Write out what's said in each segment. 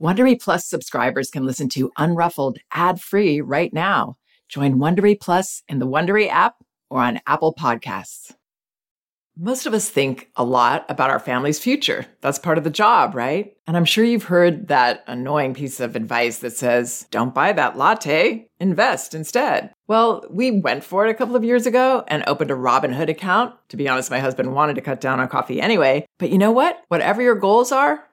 Wondery Plus subscribers can listen to Unruffled ad-free right now. Join Wondery Plus in the Wondery app or on Apple Podcasts. Most of us think a lot about our family's future. That's part of the job, right? And I'm sure you've heard that annoying piece of advice that says, don't buy that latte, invest instead. Well, we went for it a couple of years ago and opened a Robinhood account. To be honest, my husband wanted to cut down on coffee anyway. But you know what? Whatever your goals are,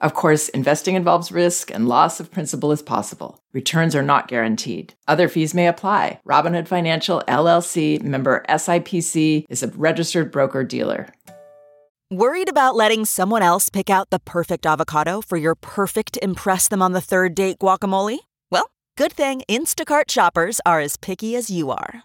Of course, investing involves risk and loss of principal is possible. Returns are not guaranteed. Other fees may apply. Robinhood Financial LLC member SIPC is a registered broker dealer. Worried about letting someone else pick out the perfect avocado for your perfect impress them on the third date guacamole? Well, good thing Instacart shoppers are as picky as you are.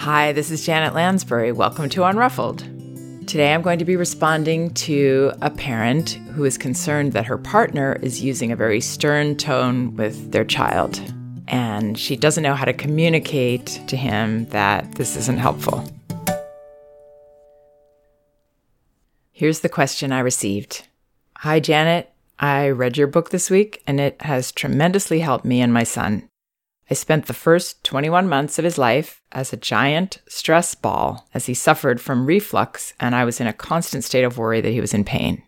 Hi, this is Janet Lansbury. Welcome to Unruffled. Today I'm going to be responding to a parent who is concerned that her partner is using a very stern tone with their child. And she doesn't know how to communicate to him that this isn't helpful. Here's the question I received Hi, Janet. I read your book this week and it has tremendously helped me and my son. I spent the first 21 months of his life as a giant stress ball as he suffered from reflux, and I was in a constant state of worry that he was in pain.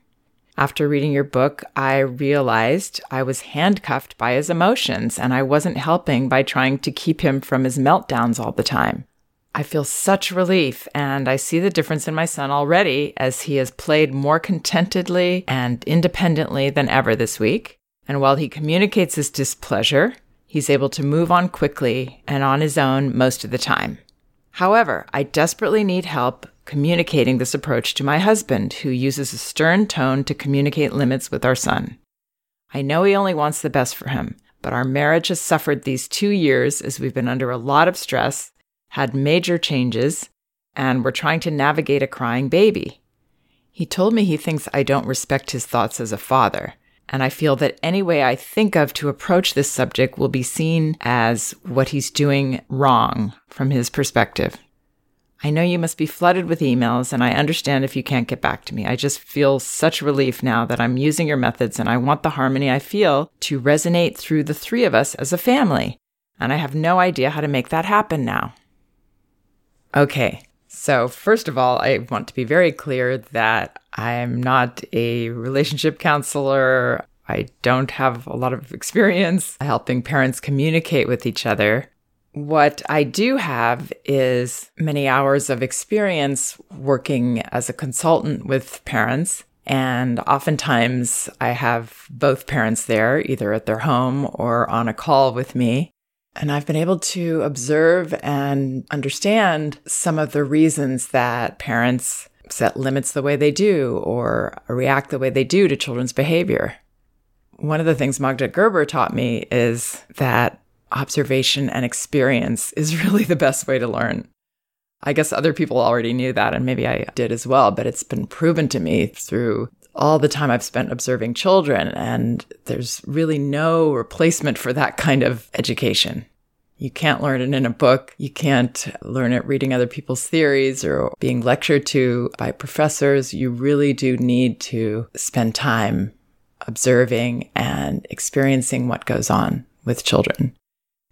After reading your book, I realized I was handcuffed by his emotions and I wasn't helping by trying to keep him from his meltdowns all the time. I feel such relief and I see the difference in my son already as he has played more contentedly and independently than ever this week. And while he communicates his displeasure, He's able to move on quickly and on his own most of the time. However, I desperately need help communicating this approach to my husband, who uses a stern tone to communicate limits with our son. I know he only wants the best for him, but our marriage has suffered these two years as we've been under a lot of stress, had major changes, and we're trying to navigate a crying baby. He told me he thinks I don't respect his thoughts as a father, and I feel that any way I think of to approach this subject will be seen as what he's doing wrong from his perspective. I know you must be flooded with emails, and I understand if you can't get back to me. I just feel such relief now that I'm using your methods, and I want the harmony I feel to resonate through the three of us as a family. And I have no idea how to make that happen now. Okay, so, first of all, I want to be very clear that I'm not a relationship counselor. I don't have a lot of experience helping parents communicate with each other. What I do have is many hours of experience working as a consultant with parents. And oftentimes I have both parents there, either at their home or on a call with me. And I've been able to observe and understand some of the reasons that parents set limits the way they do or react the way they do to children's behavior. One of the things Magda Gerber taught me is that observation and experience is really the best way to learn. I guess other people already knew that, and maybe I did as well, but it's been proven to me through all the time I've spent observing children, and there's really no replacement for that kind of education. You can't learn it in a book. You can't learn it reading other people's theories or being lectured to by professors. You really do need to spend time observing and experiencing what goes on with children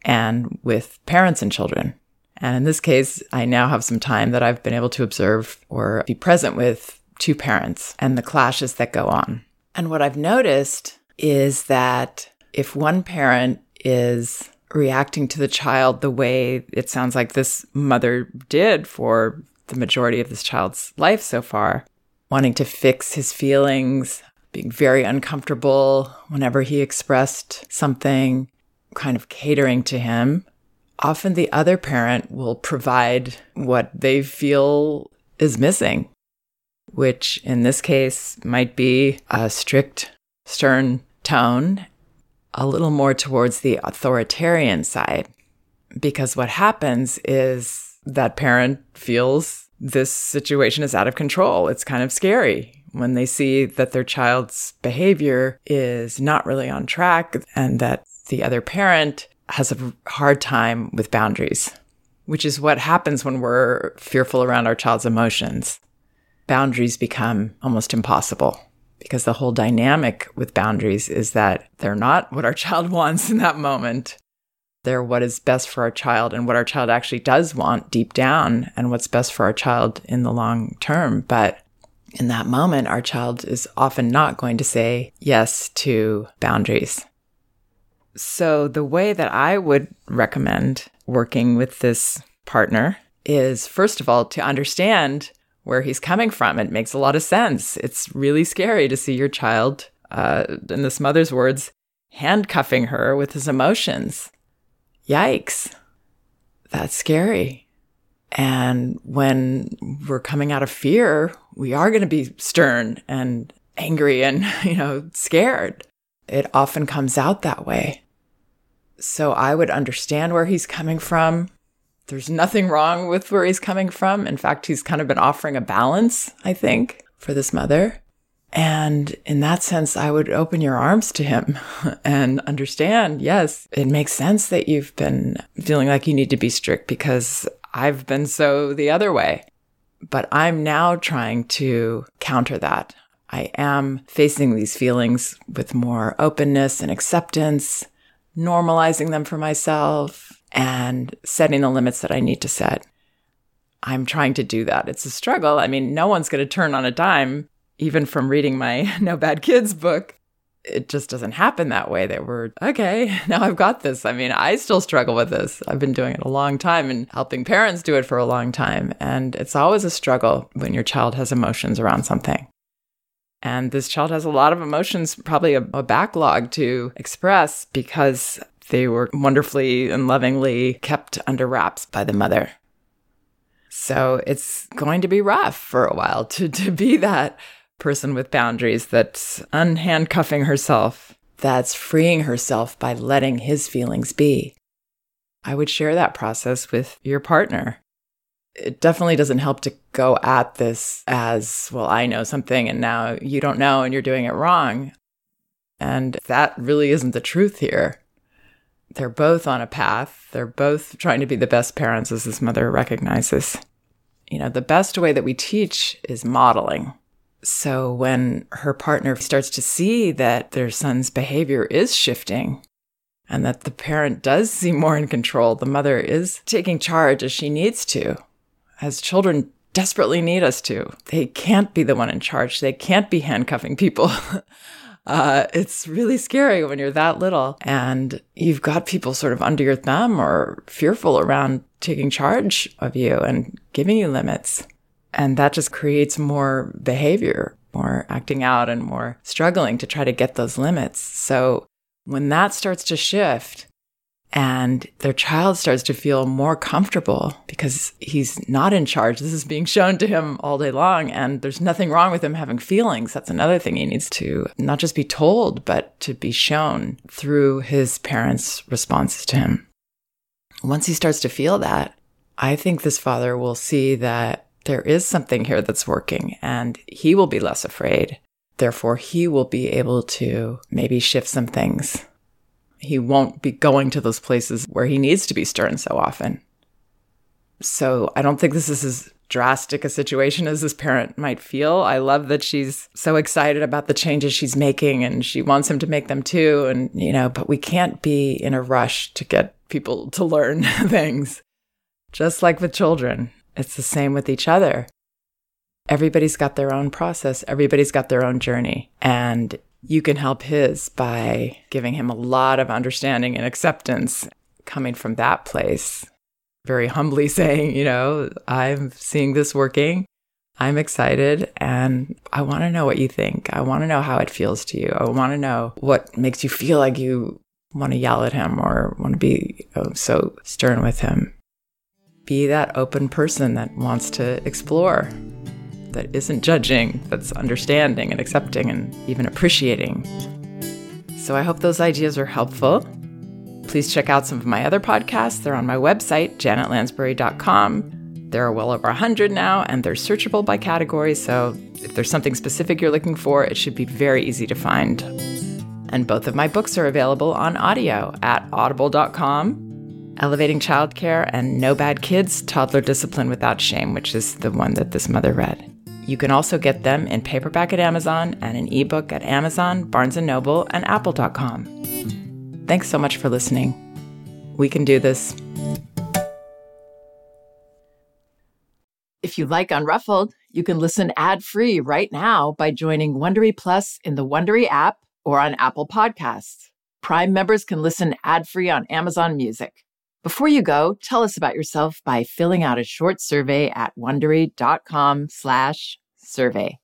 and with parents and children. And in this case, I now have some time that I've been able to observe or be present with two parents and the clashes that go on. And what I've noticed is that if one parent is reacting to the child the way it sounds like this mother did for the majority of this child's life so far, wanting to fix his feelings, being very uncomfortable whenever he expressed something, kind of catering to him. Often the other parent will provide what they feel is missing, which in this case might be a strict, stern tone, a little more towards the authoritarian side. Because what happens is that parent feels this situation is out of control. It's kind of scary when they see that their child's behavior is not really on track and that the other parent has a hard time with boundaries, which is what happens when we're fearful around our child's emotions. Boundaries become almost impossible because the whole dynamic with boundaries is that they're not what our child wants in that moment. They're what is best for our child and what our child actually does want deep down and what's best for our child in the long term. But in that moment, our child is often not going to say yes to boundaries. So, the way that I would recommend working with this partner is first of all to understand where he's coming from. It makes a lot of sense. It's really scary to see your child, uh, in this mother's words, handcuffing her with his emotions. Yikes. That's scary. And when we're coming out of fear, we are going to be stern and angry and, you know, scared. It often comes out that way. So I would understand where he's coming from. There's nothing wrong with where he's coming from. In fact, he's kind of been offering a balance, I think, for this mother. And in that sense, I would open your arms to him and understand yes, it makes sense that you've been feeling like you need to be strict because I've been so the other way. But I'm now trying to counter that. I am facing these feelings with more openness and acceptance, normalizing them for myself, and setting the limits that I need to set. I'm trying to do that. It's a struggle. I mean, no one's going to turn on a dime, even from reading my No Bad Kids book it just doesn't happen that way that we're okay now i've got this i mean i still struggle with this i've been doing it a long time and helping parents do it for a long time and it's always a struggle when your child has emotions around something and this child has a lot of emotions probably a, a backlog to express because they were wonderfully and lovingly kept under wraps by the mother so it's going to be rough for a while to, to be that person with boundaries that's unhandcuffing herself, that's freeing herself by letting his feelings be. I would share that process with your partner. It definitely doesn't help to go at this as, well, I know something and now you don't know and you're doing it wrong. And that really isn't the truth here. They're both on a path. They're both trying to be the best parents, as this mother recognizes. You know, the best way that we teach is modeling. So when her partner starts to see that their son's behavior is shifting and that the parent does seem more in control, the mother is taking charge as she needs to, as children desperately need us to. They can't be the one in charge. They can't be handcuffing people. uh, it's really scary when you're that little and you've got people sort of under your thumb or fearful around taking charge of you and giving you limits. And that just creates more behavior, more acting out and more struggling to try to get those limits. So when that starts to shift and their child starts to feel more comfortable because he's not in charge, this is being shown to him all day long. And there's nothing wrong with him having feelings. That's another thing he needs to not just be told, but to be shown through his parents' responses to him. Once he starts to feel that, I think this father will see that there is something here that's working and he will be less afraid. Therefore, he will be able to maybe shift some things. He won't be going to those places where he needs to be stern so often. So I don't think this is as drastic a situation as this parent might feel. I love that she's so excited about the changes she's making and she wants him to make them too. And, you know, but we can't be in a rush to get people to learn things. Just like with children, it's the same with each other. Everybody's got their own process, everybody's got their own journey. And you can help his by giving him a lot of understanding and acceptance coming from that place. very humbly saying, you know, I'm seeing this working. I'm excited and I want to know what you think. I want to know how it feels to you. I want to know what makes you feel like you want to yell at him or want to be you know, so stern with him. Be that open person that wants to explore, that isn't judging, that's understanding and accepting and even appreciating. So I hope those ideas are helpful. Please check out some of my other podcasts. They're on my website, janetlansbury.com. There are well over 100 now, and they're searchable by category. So if there's something specific you're looking for, it should be very easy to find. And both of my books are available on audio at audible.com Elevating Childcare and No Bad Kids Toddler Discipline Without Shame, which is the one that this mother read. You can also get them in paperback at Amazon and an ebook at Amazon, Barnes & Noble, and apple.com. Thanks so much for listening. We can do this. If you like Unruffled, you can listen ad-free right now by joining Wondery Plus in the Wondery app or on Apple Podcasts. Prime members can listen ad-free on Amazon Music. Before you go, tell us about yourself by filling out a short survey at wondery.com slash survey.